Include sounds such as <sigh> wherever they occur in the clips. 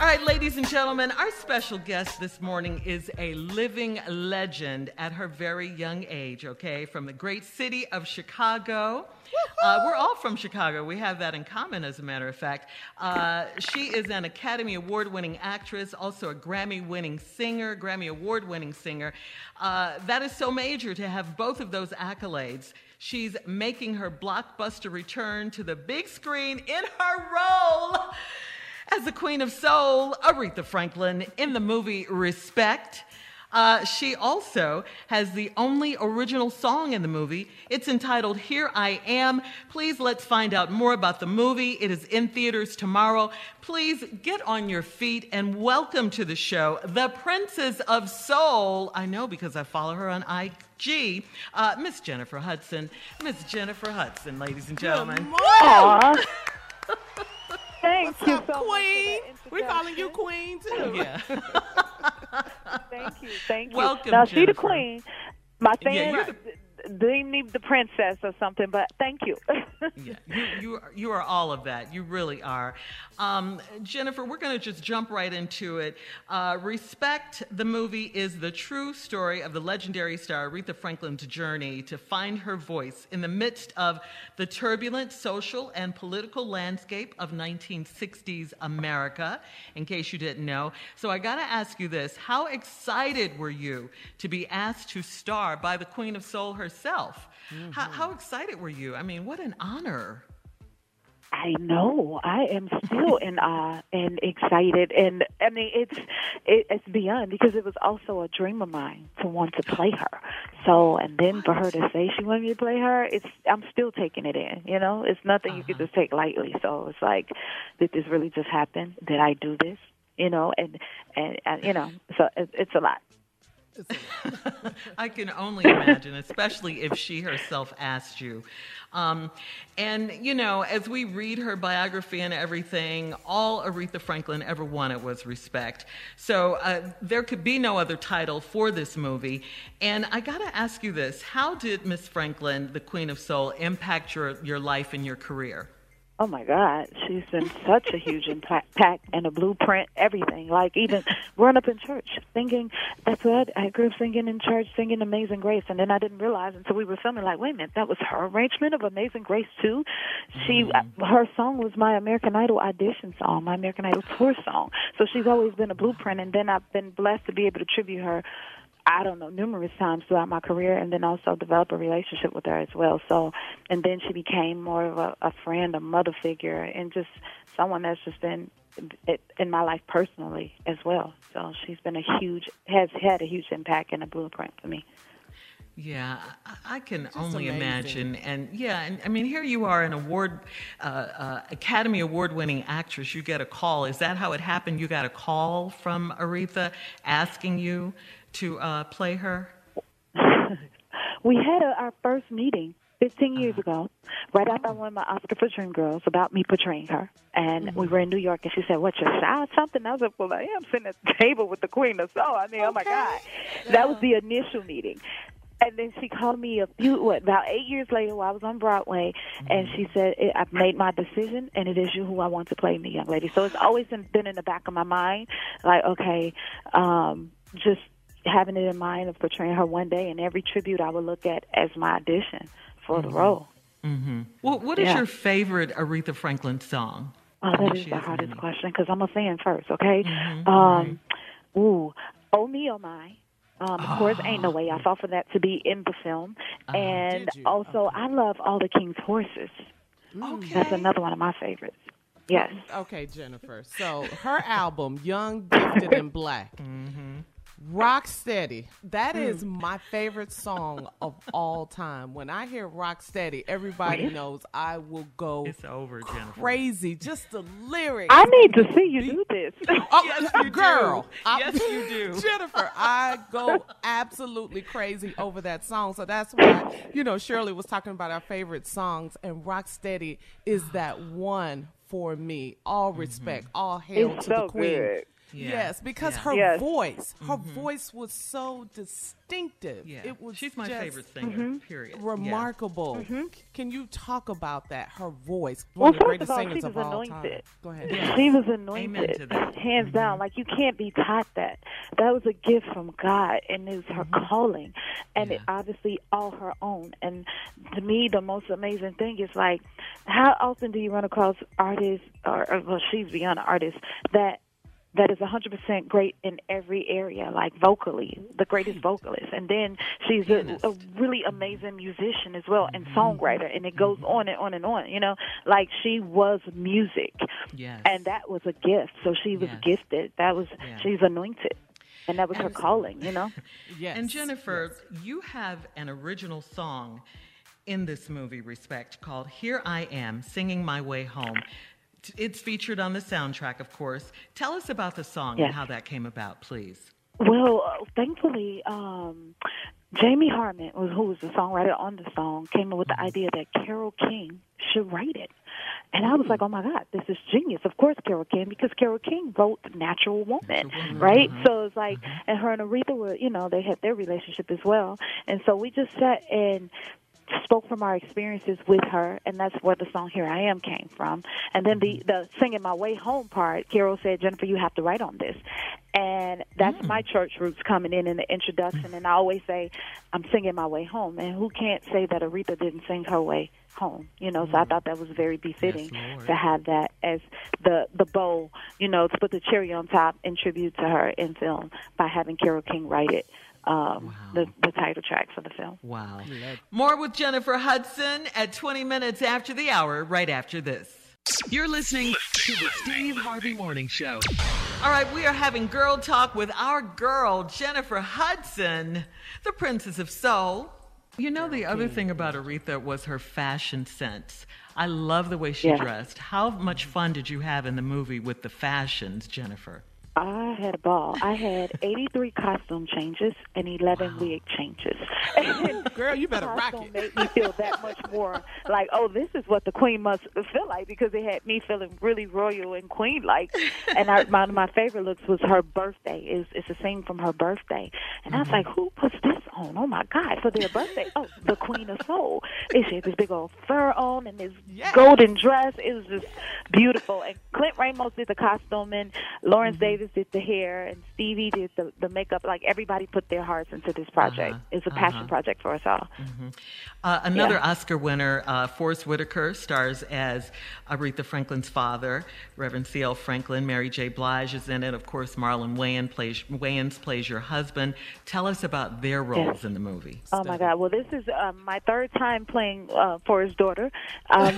All right, ladies and gentlemen, our special guest this morning is a living legend at her very young age, okay, from the great city of Chicago. Uh, we're all from Chicago. We have that in common, as a matter of fact. Uh, she is an Academy Award winning actress, also a Grammy winning singer, Grammy Award winning singer. Uh, that is so major to have both of those accolades. She's making her blockbuster return to the big screen in her role as the Queen of Soul, Aretha Franklin, in the movie Respect. Uh, she also has the only original song in the movie. It's entitled Here I Am. Please let's find out more about the movie. It is in theaters tomorrow. Please get on your feet and welcome to the show the Princess of Soul. I know because I follow her on IG. Uh, Miss Jennifer Hudson. Miss Jennifer Hudson, ladies and gentlemen. <laughs> Aw. Thank you up, so Queen? much for the We're calling you. Queen too. Yeah. <laughs> Thank you. Thank you. Welcome, Now, she the queen. My Yeah, fans you're the- need the princess or something, but thank you. <laughs> Yeah, you, you, are, you are all of that. You really are. Um, Jennifer, we're going to just jump right into it. Uh, Respect, the movie, is the true story of the legendary star Aretha Franklin's journey to find her voice in the midst of the turbulent social and political landscape of 1960s America, in case you didn't know. So I got to ask you this How excited were you to be asked to star by the Queen of Soul herself? How, mm-hmm. how excited were you? I mean, what an honor. I know. I am still in <laughs> awe and excited, and I mean it's it, it's beyond because it was also a dream of mine to want to play her. So, and then for her to say she wanted me to play her, it's I'm still taking it in. You know, it's nothing you could uh-huh. just take lightly. So it's like, did this really just happen? Did I do this? You know, and and, and you know, so it, it's a lot. <laughs> I can only imagine, especially if she herself asked you. Um, and, you know, as we read her biography and everything, all Aretha Franklin ever wanted was respect. So uh, there could be no other title for this movie. And I got to ask you this How did Miss Franklin, the Queen of Soul, impact your, your life and your career? Oh my God, she's been such a huge impact and a blueprint, everything. Like even growing up in church, singing. That's what I grew up singing in church, singing Amazing Grace, and then I didn't realize until we were filming. Like, wait a minute, that was her arrangement of Amazing Grace too. She, mm-hmm. her song was my American Idol audition song, my American Idol tour song. So she's always been a blueprint, and then I've been blessed to be able to tribute her I don't know, numerous times throughout my career and then also develop a relationship with her as well. So, and then she became more of a, a friend, a mother figure, and just someone that's just been in my life personally as well. So she's been a huge, has had a huge impact and a blueprint for me. Yeah, I can Just only amazing. imagine. And yeah, and I mean, here you are, an award, uh, uh, Academy Award winning actress. You get a call. Is that how it happened? You got a call from Aretha asking you to uh, play her? <laughs> we had a, our first meeting 15 years uh-huh. ago, right after I won my Oscar for Dreamgirls, about me portraying her. And mm-hmm. we were in New York, and she said, "What's your shy something?" I was like, "Well, I am sitting at the table with the Queen of Soul." I mean, okay. oh my God, yeah. that was the initial meeting. And then she called me a few, what, about eight years later while I was on Broadway, mm-hmm. and she said, I've made my decision, and it is you who I want to play me, young lady. So it's always been in the back of my mind, like, okay, um, just having it in mind of portraying her one day, and every tribute I would look at as my audition for mm-hmm. the role. Mm-hmm. Well, what is yeah. your favorite Aretha Franklin song? Oh, that is the hardest many. question because I'm a fan first, okay? Mm-hmm. Um, right. Ooh, Oh Me, Oh My. Um, of oh. course, Ain't No Way. I fought for that to be in the film. Uh, and also, okay. I love All the King's Horses. Okay. That's another one of my favorites. Yes. Okay, Jennifer. So her album, Young, Gifted, and Black. Mm-hmm. Rock Steady. That hmm. my favorite song of all time. When I hear Rock Steady, everybody knows I will go it's over, Jennifer. crazy. Just the lyrics. I need to see you do this. <laughs> oh, yes, you girl. Do. yes, you <laughs> do. Jennifer, I go absolutely crazy over that song. So that's why, you know, Shirley was talking about our favorite songs, and Rock Steady is that one for me. All respect, mm-hmm. all hail it's to so the queen. Good. Yeah. Yes, because yeah. her yes. voice, her mm-hmm. voice was so distinctive. Yeah. It was She's my favorite singer, mm-hmm. period. Remarkable. Mm-hmm. Can you talk about that? Her voice. One well, of the greatest all, singers of all anointed. time. Go ahead. Yes. She was anointed. Hands down. Mm-hmm. Like you can't be taught that. That was a gift from God and it was her mm-hmm. calling. And yeah. it obviously all her own. And to me the most amazing thing is like how often do you run across artists or, or well she's beyond an artist that that is 100% great in every area, like vocally, the greatest vocalist. And then she's a, a really amazing musician as well and mm-hmm. songwriter, and it goes on and on and on. You know, like she was music, yes. and that was a gift. So she was yes. gifted. That was yeah. she's anointed. And that was and her calling, you know? <laughs> yes. And Jennifer, yes. you have an original song in this movie, Respect, called Here I Am, Singing My Way Home. It's featured on the soundtrack, of course. Tell us about the song yes. and how that came about, please. Well, uh, thankfully, um, Jamie Hartman, who was the songwriter on the song, came up with the mm-hmm. idea that Carole King should write it. And I was like, oh my God, this is genius. Of course, Carole King, because Carole King wrote Natural Woman, right? Mm-hmm. So it's like, mm-hmm. and her and Aretha were, you know, they had their relationship as well. And so we just sat and spoke from our experiences with her, and that's where the song "Here I Am" came from. And then the the singing my way home part, Carole said, "Jennifer, you have to write on this," and that's mm. my church roots coming in in the introduction. And I always say, "I'm singing my way home," and who can't say that Aretha didn't sing her way home? You know, mm. so I mm. thought that was very befitting yes, to have that as the the bow, you know, to put the cherry on top in tribute to her in film by having Carole King write it um, wow. the, the title track for the film. Wow. More with Jennifer Hudson at 20 minutes after the hour, right after this. You're listening to the Steve Harvey Morning Show. All right, we are having girl talk with our girl, Jennifer Hudson, the Princess of Soul. You know, the other thing about Aretha was her fashion sense. I love the way she dressed. How much fun did you have in the movie with the fashions, Jennifer? I had a ball. I had 83 costume changes and 11 wow. wig changes. <laughs> Girl, you better rock it. made me feel that much more like, oh, this is what the queen must feel like because it had me feeling really royal and queen like. And I, one of my favorite looks was her birthday. It's, it's a scene from her birthday, and mm-hmm. I was mm-hmm. like, who puts this on? Oh my God, for their birthday! Oh, the Queen of Soul. And she had this big old fur on and this yes. golden dress. It was just beautiful. And Clint Ramos did the costume, and Lawrence mm-hmm. Davis did the hair, and Stevie did the the makeup. Like everybody put their hearts into this project. Uh-huh. It's a passion uh-huh. project for us all. Mm-hmm. Uh, another yeah. Oscar winner, uh, Forest Whitaker, stars as Aretha Franklin's father, Reverend C.L. Franklin. Mary J. Blige is in it. Of course, Marlon Wayans plays, Wayans plays your husband. Tell us about their roles yes. in the movie. Oh my God! Well, this is um, my third time playing uh, for his daughter. Um,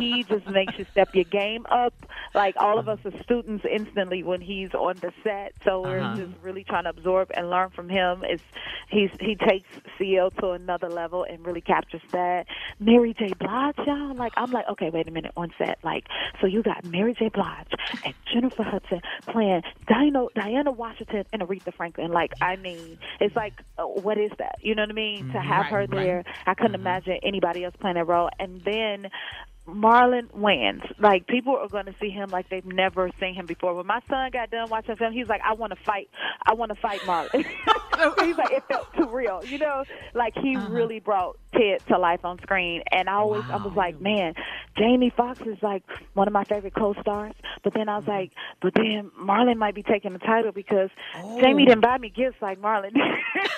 he just makes you step your game up. Like all of us as students, instantly when he's on the set. So we're uh-huh. just really trying to absorb and learn from him. It's he's he takes CL to another level and really captures that. Mary J. Blige, y'all. Like I'm like, okay, wait a minute on set. Like, so you got Mary J. Blige and Jennifer Hudson playing Diana, Diana Washington and Aretha Franklin. Like, I mean, it's like, uh, what is that? You know what I mean? Mm-hmm. To have right, her there, right. I couldn't mm-hmm. imagine anybody else playing that role. And then Marlon Wayans. Like people are going to see him like they've never seen him before. When my son got done watching film, he's like, "I want to fight. I want to fight Marlon." <laughs> <laughs> he's like, "It felt too real," you know. Like he uh-huh. really brought Ted to life on screen, and I always wow. I was like, "Man, Jamie Foxx is like one of my favorite co-stars." But then I was mm-hmm. like, "But then Marlon might be taking the title because oh. Jamie didn't buy me gifts like Marlon." <laughs>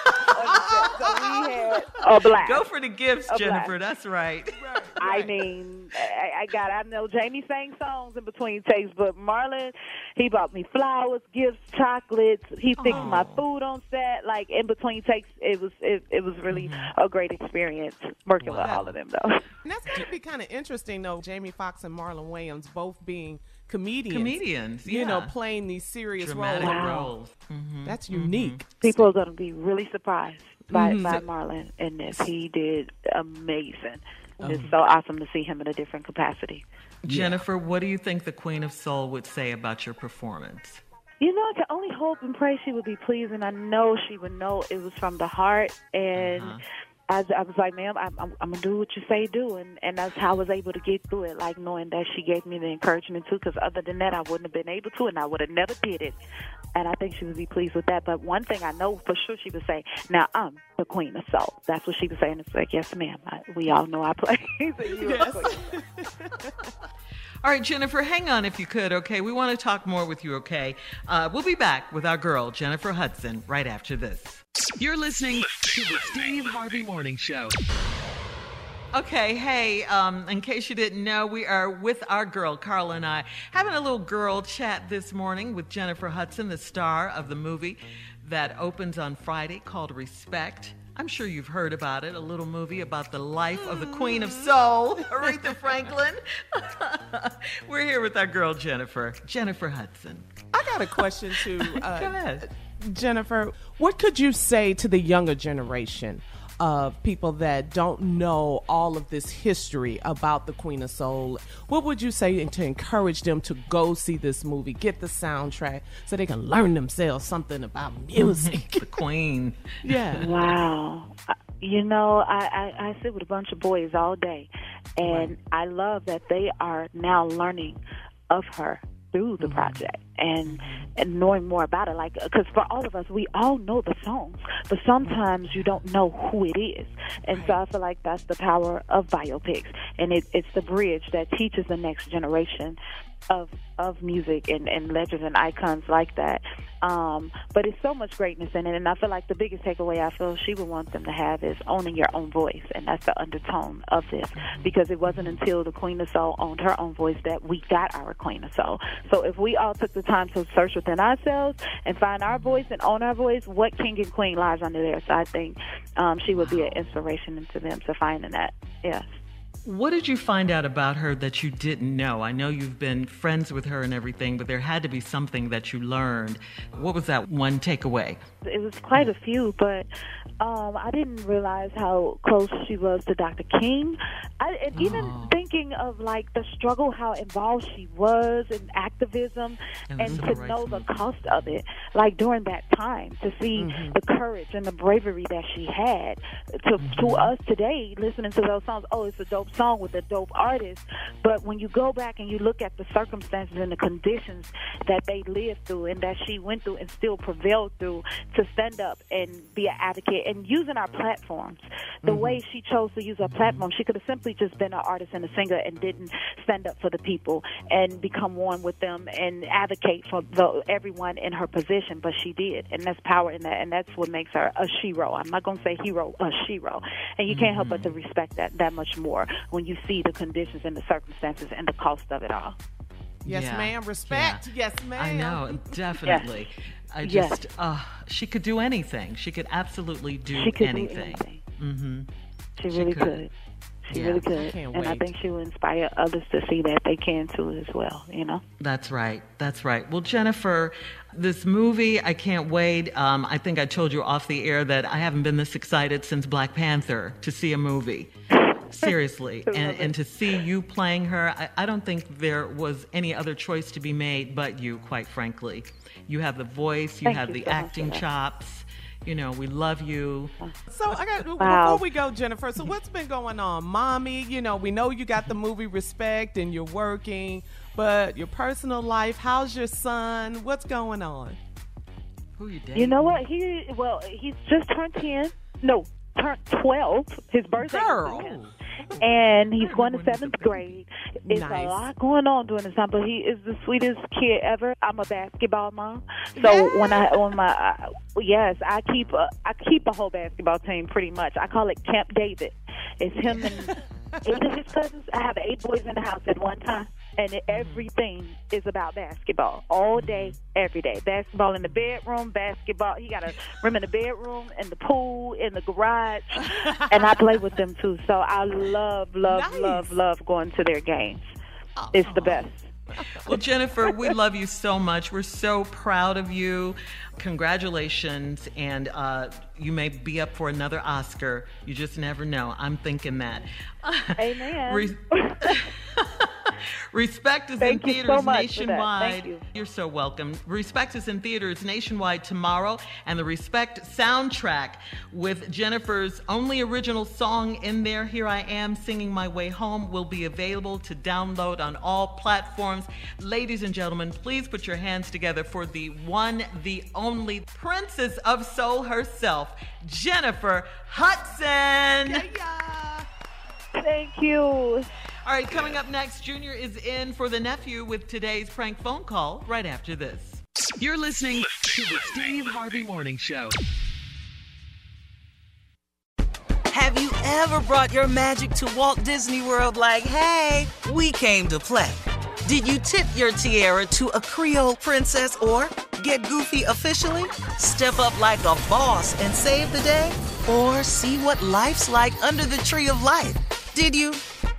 so we had a blast. Go for the gifts, a Jennifer. Blast. That's right. right. I mean, I, I got. I know Jamie sang songs in between takes, but Marlon, he bought me flowers, gifts, chocolates. He fixed Aww. my food on set. Like in between takes, it was it, it was really mm-hmm. a great experience working wow. with all of them, though. And that's gonna be kind of interesting, though. Jamie Foxx and Marlon Williams both being comedians. Comedians, yeah. You know, playing these serious Dramatic roles. Wow. roles. Mm-hmm. That's unique. Mm-hmm. People are going to be really surprised by, mm-hmm. by Marlon in this. He did amazing. Oh. It's so awesome to see him in a different capacity. Jennifer, what do you think the Queen of Soul would say about your performance? You know, I can only hope and pray she would be pleased, and I know she would know it was from the heart. And uh-huh. I, I was like, ma'am, I'm, I'm, I'm gonna do what you say do, and and that's how I was able to get through it. Like knowing that she gave me the encouragement too, because other than that, I wouldn't have been able to, and I would have never did it. And I think she would be pleased with that. But one thing I know for sure, she would say, "Now I'm the queen of soul." That's what she was saying. It's like, yes, ma'am. I, we all know I <laughs> play. <laughs> yes. <laughs> All right, Jennifer, hang on if you could, okay? We want to talk more with you, okay? Uh, we'll be back with our girl, Jennifer Hudson, right after this. You're listening to the Steve Harvey Morning Show. Okay, hey, um, in case you didn't know, we are with our girl, Carla and I, having a little girl chat this morning with Jennifer Hudson, the star of the movie that opens on Friday called Respect. I'm sure you've heard about it, a little movie about the life of the Queen of Soul, <laughs> Aretha Franklin. <laughs> We're here with our girl, Jennifer, Jennifer Hudson. I got a question too. <laughs> Uh, Go ahead. Jennifer, what could you say to the younger generation of people that don't know all of this history about the Queen of Soul, what would you say to encourage them to go see this movie, get the soundtrack, so they can learn themselves something about <laughs> music? the <laughs> Queen. Yeah. Wow. You know, I, I, I sit with a bunch of boys all day, and right. I love that they are now learning of her through the mm-hmm. project and and knowing more about it like because for all of us we all know the songs but sometimes you don't know who it is and so i feel like that's the power of biopics and it, it's the bridge that teaches the next generation of of music and, and legends and icons like that. Um, but it's so much greatness in it, and I feel like the biggest takeaway I feel she would want them to have is owning your own voice, and that's the undertone of this. Because it wasn't until the Queen of Soul owned her own voice that we got our Queen of Soul. So if we all took the time to search within ourselves and find our voice and own our voice, what king and queen lies under there? So I think um, she would be an inspiration to them to finding that. Yes. What did you find out about her that you didn't know? I know you've been friends with her and everything, but there had to be something that you learned. What was that one takeaway? It was quite a few, but um, I didn't realize how close she was to Dr. King. I, and even Oh. thinking of like the struggle, how involved she was in activism, And and, to know the cost of it, like during that time, to see Mm-hmm. the courage and the bravery that she had. To Mm-hmm. to us today, listening to those songs, oh, it's a dope song with a dope artist. But when you go back and you look at the circumstances and the conditions that they lived through and that she went through and still prevailed through to stand up and be an advocate and using our platforms the Mm-hmm. way she chose to use her platform she could have simply just been an artist and a singer and didn't stand up for the people and become one with them and advocate for the, everyone in her position but she did and that's power in that and that's what makes her a shero i'm not going to say hero a shero and you can't help but to Mm-hmm. respect that that much more when you see the conditions and the circumstances and the cost of it all Yes, Yeah, ma'am. Respect. yeah. Yes, ma'am. I know, <laughs> definitely. I Yes. just, uh, she could do anything. She could absolutely do she could anything. do anything Mm-hmm. She She really could. could. She Yeah. really I could. can't and I think she will inspire others to see that they can too as well, you know? That's right. That's right. Well, Jennifer, this movie, I can't wait. Um, I think I told you off the air that I haven't been this excited since Black Panther to see a movie. <laughs> Seriously. and, and to see you playing her, I, I don't think there was any other choice to be made but you, quite frankly. You have the voice, you Thank have you the so much for acting that. chops. You know, we love you. So I got Wow. before we go, Jennifer. So what's been going on, mommy? You know, we know you got the movie Respect and you're working, but your personal life. How's your son? What's going on? Who you dating? You know what? He well, he's just turned ten. No, turned twelve. His birthday. was Girl. And he's going to Everyone is a seventh grade. It's Nice. a lot going on during the time, but he is the sweetest kid ever. I'm a basketball mom, so when I on my uh, yes, I keep a, I keep a whole basketball team pretty much. I call it Camp David. It's him and <laughs> eight of his cousins. I have eight boys in the house at one time, and everything is about basketball all day, every day. Basketball in the bedroom, basketball. He got a room in the bedroom, in the pool, in the garage, and I play with them too. So I love, love, Nice. love, love going to their games. It's the best. Well, Jennifer, we love you so much. We're so proud of you. Congratulations. And uh, you may be up for another Oscar. You just never know. I'm thinking that. Amen. <laughs> Re- Respect is Thank in you theaters so much nationwide. Thank you. You're so welcome. Respect is in theaters nationwide tomorrow, and the Respect soundtrack with Jennifer's only original song in there, Here I Am Singing My Way Home, will be available to download on all platforms. Ladies and gentlemen, please put your hands together for the one, the only Princess of Soul herself, Jennifer Hudson. Thank you. All right, coming up next, Junior is in for the nephew with today's prank phone call right after this. You're listening to the Steve Harvey Morning Show. Have you ever brought your magic to Walt Disney World like, hey, we came to play? Did you tip your tiara to a Creole princess or get goofy officially? Step up like a boss and save the day? Or see what life's like under the tree of life? Did you?